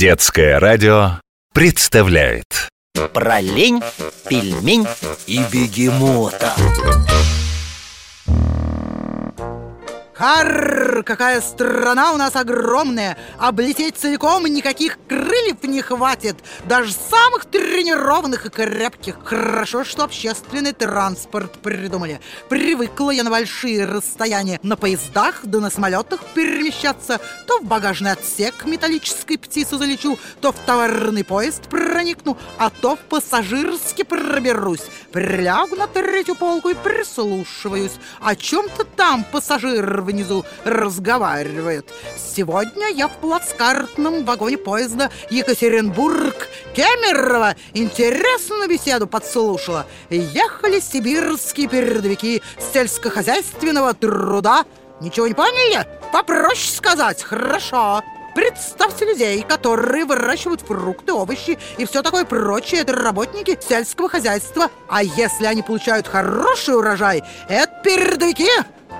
Детское радио представляет. Про лень, пельмень и бегемота Харр, какая страна у нас огромная. Облететь целиком никаких крыльев не хватит. Даже самых тренированных и крепких. Хорошо, что общественный транспорт придумали. Привыкла я на большие расстояния. На поездах да на самолетах перемещаться. То в багажный отсек металлической птицы залечу То в товарный поезд проникну А то в пассажирский проберусь. Прилягу на третью полку и прислушиваюсь. О чем-то там пассажир внизу разговаривает. Сегодня я в плацкартном вагоне поезда Екатеринбург-Кемерово интересную беседу подслушала. Ехали сибирские передовики сельскохозяйственного труда. Ничего не поняли? Попроще сказать. Хорошо. Представьте людей, которые выращивают фрукты, овощи и все такое прочее. Это работники сельского хозяйства. А если они получают хороший урожай, это передовики.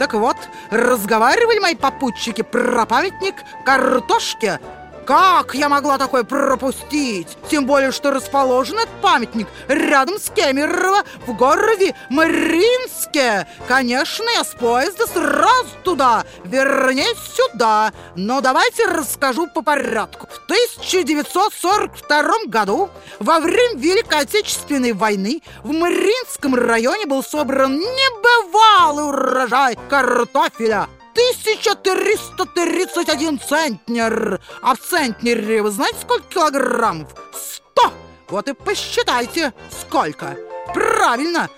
Так вот, разговаривали мои попутчики про памятник картошке. Как я могла такое пропустить? Тем более, что расположен этот памятник рядом с Кемерово в городе Мариинске. Конечно, я с поезда сразу туда, вернее, сюда. Но давайте расскажу по порядку. В 1942 году, во время Великой Отечественной войны, в Мариинском районе был собран небывалый урожай картофеля. 1331 центнер. А в центнере вы знаете, сколько килограммов? 100. Вот и посчитайте, сколько. Правильно,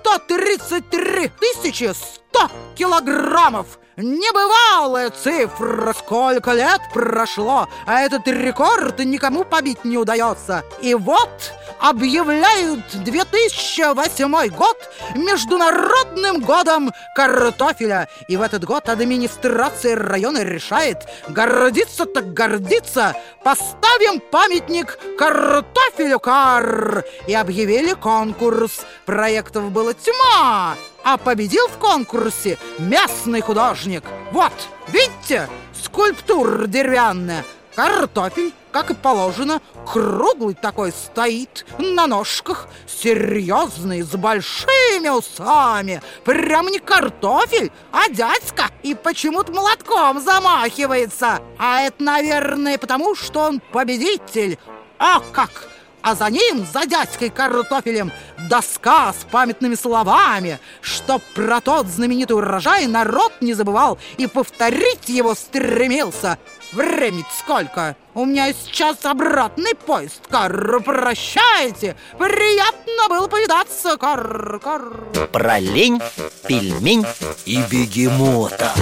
133 тысячи 100 килограммов. Небывалая цифра! Сколько лет прошло, а этот рекорд никому побить не удается. И вот объявляют 2008 год Международным годом картофеля. И в этот год администрация района решает, гордиться так гордиться, поставим памятник картофелю кар. И объявили конкурс. Проектов было тьма. А победил в конкурсе местный художник. Вот, видите, скульптура деревянная. Картофель, как и положено, круглый такой стоит, на ножках, серьезный, с большими усами. Прям не картофель, а дядька. И почему-то молотком замахивается. А это, наверное, потому что он победитель. А как! а за ним, за дядькой картофелем, доска с памятными словами, чтоб про тот знаменитый урожай народ не забывал и повторить его стремился. Времени сколько? У меня сейчас обратный поезд. Кар, прощайте. Приятно было повидаться. Кар, кар. Про лень, пельмень и бегемота